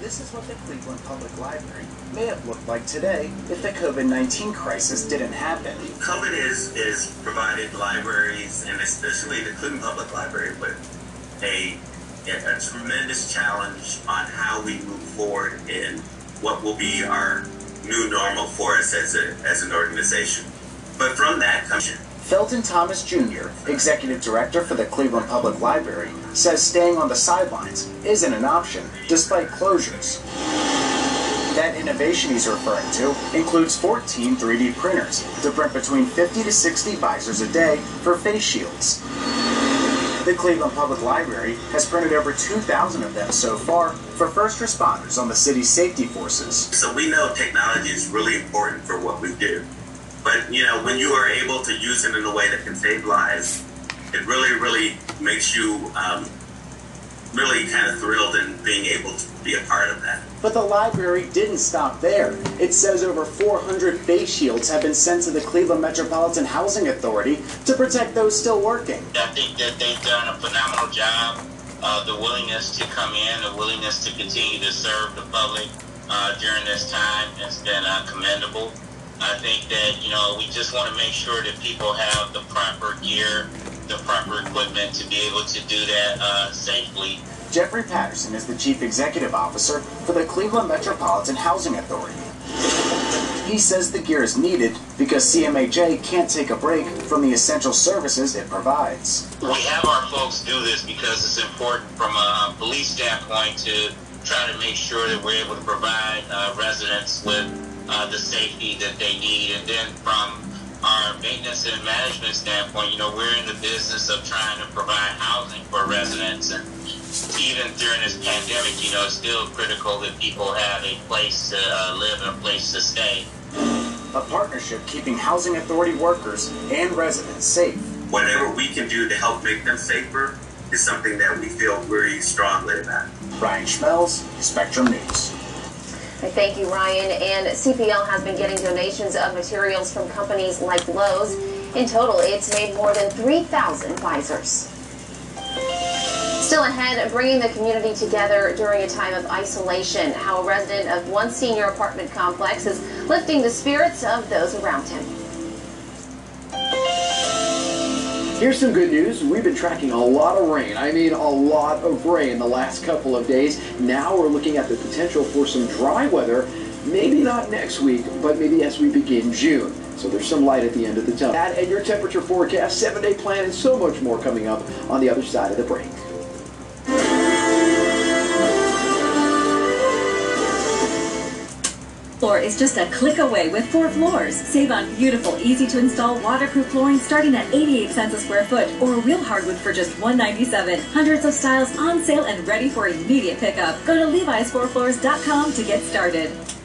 This is what the Cleveland Public Library may have looked like today if the COVID-19 crisis didn't happen. COVID is, is provided libraries, and especially the Cleveland Public Library, with a, a tremendous challenge on how we move forward in what will be our new normal for us as, a, as an organization. But from that comes Felton Thomas Jr., Executive Director for the Cleveland Public Library, says staying on the sidelines isn't an option, despite closures. That innovation he's referring to includes 14 3D printers to print between 50 to 60 visors a day for face shields. The Cleveland Public Library has printed over 2,000 of them so far for first responders on the city's safety forces. So we know technology is really important for what we do. But, you know, when you are able to use it in a way that can save lives, it really, really makes you um, really kind of thrilled in being able to be a part of that. But the library didn't stop there. It says over 400 face shields have been sent to the Cleveland Metropolitan Housing Authority to protect those still working. I think that they've done a phenomenal job. Uh, the willingness to come in, the willingness to continue to serve the public uh, during this time has been uh, commendable. I think that, you know, we just want to make sure that people have the proper gear, the proper equipment to be able to do that uh, safely. Jeffrey Patterson is the Chief Executive Officer for the Cleveland Metropolitan Housing Authority. He says the gear is needed because CMHA can't take a break from the essential services it provides. We have our folks do this because it's important from a police standpoint to try to make sure that we're able to provide uh, residents with uh, the safety that they need. And then from our maintenance and management standpoint, you know, we're in the business of trying to provide housing for residents. And even during this pandemic, you know, it's still critical that people have a place to uh, live and a place to stay. A partnership keeping housing authority workers and residents safe. Whatever we can do to help make them safer is something that we feel very strongly about. Ryan Schmelz, Spectrum News. Thank you, Ryan. And CPL has been getting donations of materials from companies like Lowe's. In total, it's made more than 3,000 visors. Still ahead, bringing the community together during a time of isolation. How a resident of one senior apartment complex is lifting the spirits of those around him. Here's some good news. We've been tracking a lot of rain. I mean, a lot of rain the last couple of days. Now we're looking at the potential for some dry weather. Maybe not next week, but maybe as we begin June. So there's some light at the end of the tunnel. That and your temperature forecast, seven day plan, and so much more coming up on the other side of the break. Floor is just a click away with four floors. Save on beautiful, easy to install waterproof flooring starting at 88 cents a square foot or real hardwood for just 197. Hundreds of styles on sale and ready for immediate pickup. Go to levi's4floors.com to get started.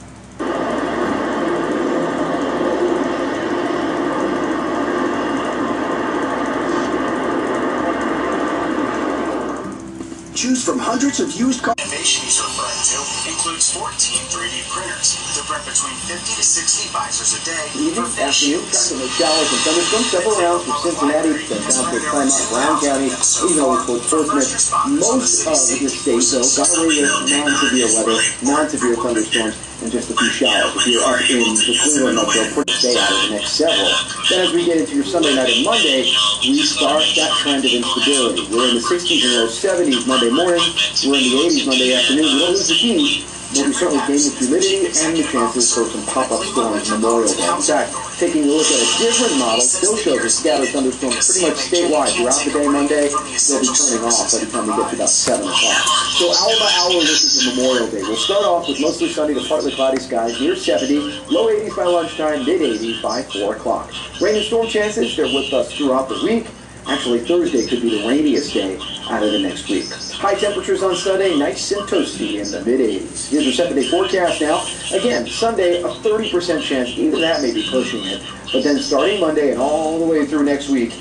Choose from hundreds of used cars. Innovation he's referring to includes 14 3D printers to print between 50 to 60 visors a day Evening, afternoon, tracking those showers and thunderstorms several rounds from Cincinnati to down to Clermont, Brown County, even towards Portsmouth. Most of the state, though, with non-severe weather, non-severe thunderstorms, and just a few showers. If you're up in the Cleveland metro, pretty stay out of the next several. Then as we get into your Sunday night and Monday, we start that trend of instability. We're in the 60s and low 70s Monday morning. We're in the 80s Monday afternoon. We don't lose the heat, But we certainly gain the humidity and the chances for some pop-up storms Memorial Day. In fact, taking a look at a different model still shows a scattered thunderstorm pretty much statewide throughout the day Monday. They'll be turning off by the time we get to about 7 o'clock. So hour by hour, this is Memorial Day. We'll start off with mostly sunny to partly cloudy skies near 70, low 80s by lunchtime, mid 80s by 4 o'clock. Rain and storm chances, they're with us throughout the week. Actually, Thursday could be the rainiest day out of the next week. High temperatures on Sunday, nice and toasty in the mid 80s. Here's your seven day forecast now. Again, Sunday, a 30% chance, even that may be pushing it. But then starting Monday and all the way through next week,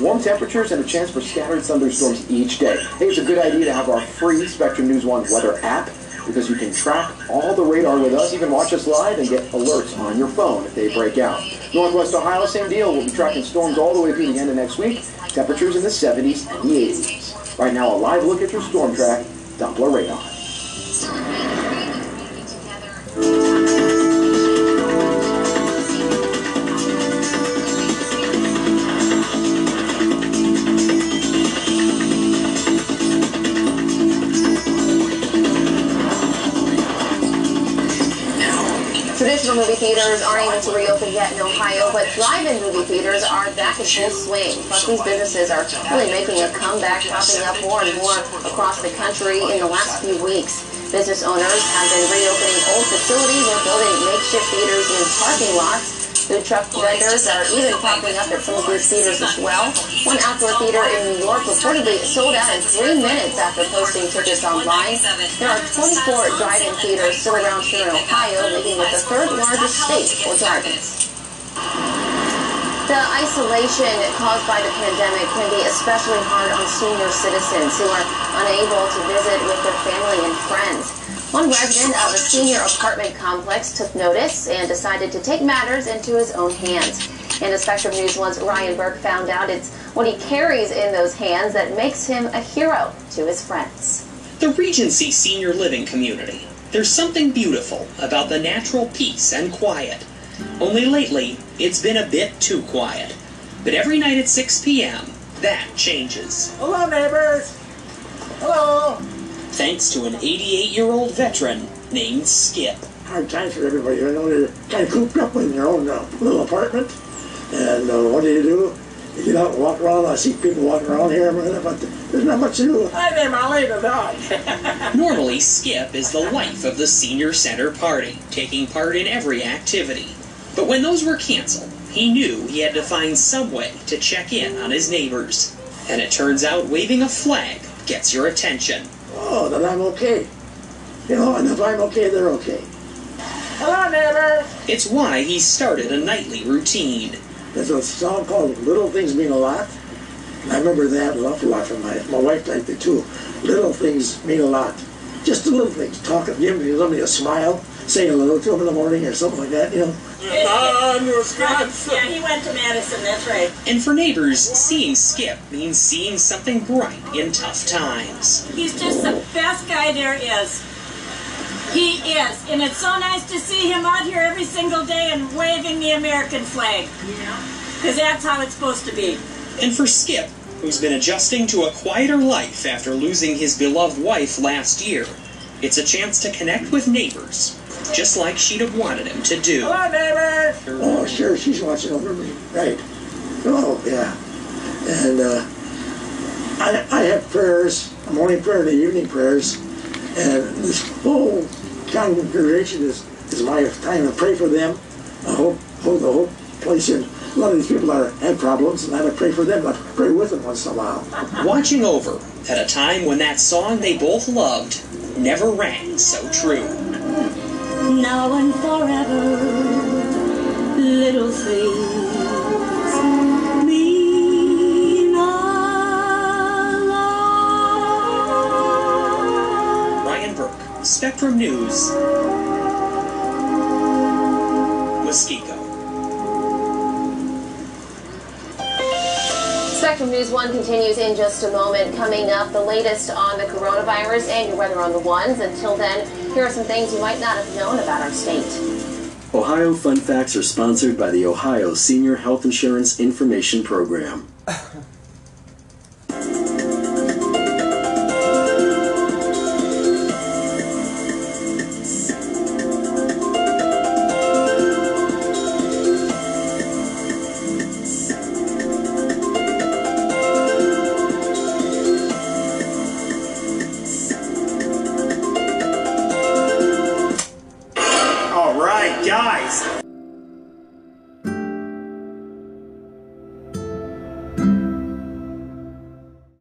warm temperatures and a chance for scattered thunderstorms each day. Hey, it's a good idea to have our free Spectrum News One weather app because you can track all the radar with us, even watch us live and get alerts on your phone if they break out. Northwest Ohio, same deal. We'll be tracking storms all the way through the end of next week. Temperatures in the 70s and the 80s. Right now, a live look at your storm track, Doppler radar. Theaters aren't able to reopen yet in Ohio, but drive-in movie theaters are back in full swing. Plus, these businesses are really making a comeback, popping up more and more across the country in the last few weeks. Business owners have been reopening old facilities or building makeshift theaters in parking lots. Food truck vendors are even popping up at some these theaters as well. One outdoor theater in New York reportedly sold out in three minutes after posting tickets online. There are 24 drive-in theaters still around here in Ohio, making it the third largest state for drive-ins. The isolation caused by the pandemic can be especially hard on senior citizens who are unable to visit with their family and friends. One resident of a senior apartment complex took notice and decided to take matters into his own hands. And as Spectrum News 1's Ryan Burke found out, it's what he carries in those hands that makes him a hero to his friends. The Regency Senior Living Community. There's something beautiful about the natural peace and quiet. Only lately, it's been a bit too quiet. But every night at 6 p.m., that changes. Hello, neighbors. Hello. Thanks to an 88 year old veteran named Skip. Hard times for everybody. You know, they're kind of cooped up in their own uh, little apartment. And uh, what do you do? You get out and walk around. I see people walking around here, but there's not much to do. Hi there, Molly, the dog. Normally, Skip is the life of the senior center party, taking part in every activity. But when those were canceled, he knew he had to find some way to check in on his neighbors. And it turns out waving a flag gets your attention. Oh, then I'm okay. You know, and if I'm okay, they're okay. Hello, neighbor. It's why he started a nightly routine. There's a song called Little Things Mean a Lot. And I remember that an awful lot from my, my wife liked it too. Little things mean a lot. Just the little things. Talking, giving somebody a smile, saying hello to them in the morning or something like that, you know. Yeah, he went to Madison, that's right. And for neighbors, seeing Skip means seeing something bright in tough times. He's just the best guy there is. He is. And it's so nice to see him out here every single day and waving the American flag. Because that's how it's supposed to be. And for Skip, who's been adjusting to a quieter life after losing his beloved wife last year, it's a chance to connect with neighbors, just like she'd have wanted him to do. Hello, neighbor. Oh, sure, she's watching over me. Right. Oh, yeah. And uh, I, I have prayers, a morning prayer and the evening prayers, and this whole congregation is, is my time to pray for them. I hope, hold the whole place in. A lot of these people are, have problems, and I have to pray for them. I pray with them once in a while. Watching over at a time when that song they both loved never rang so true. Now and forever, little things mean a lot. Ryan Burke, Spectrum News, Muskego. Spectrum News 1 continues in just a moment. Coming up, the latest on the coronavirus and your weather on the ones. Until then, here are some things you might not have known about our state. Ohio Fun Facts are sponsored by the Ohio Senior Health Insurance Information Program.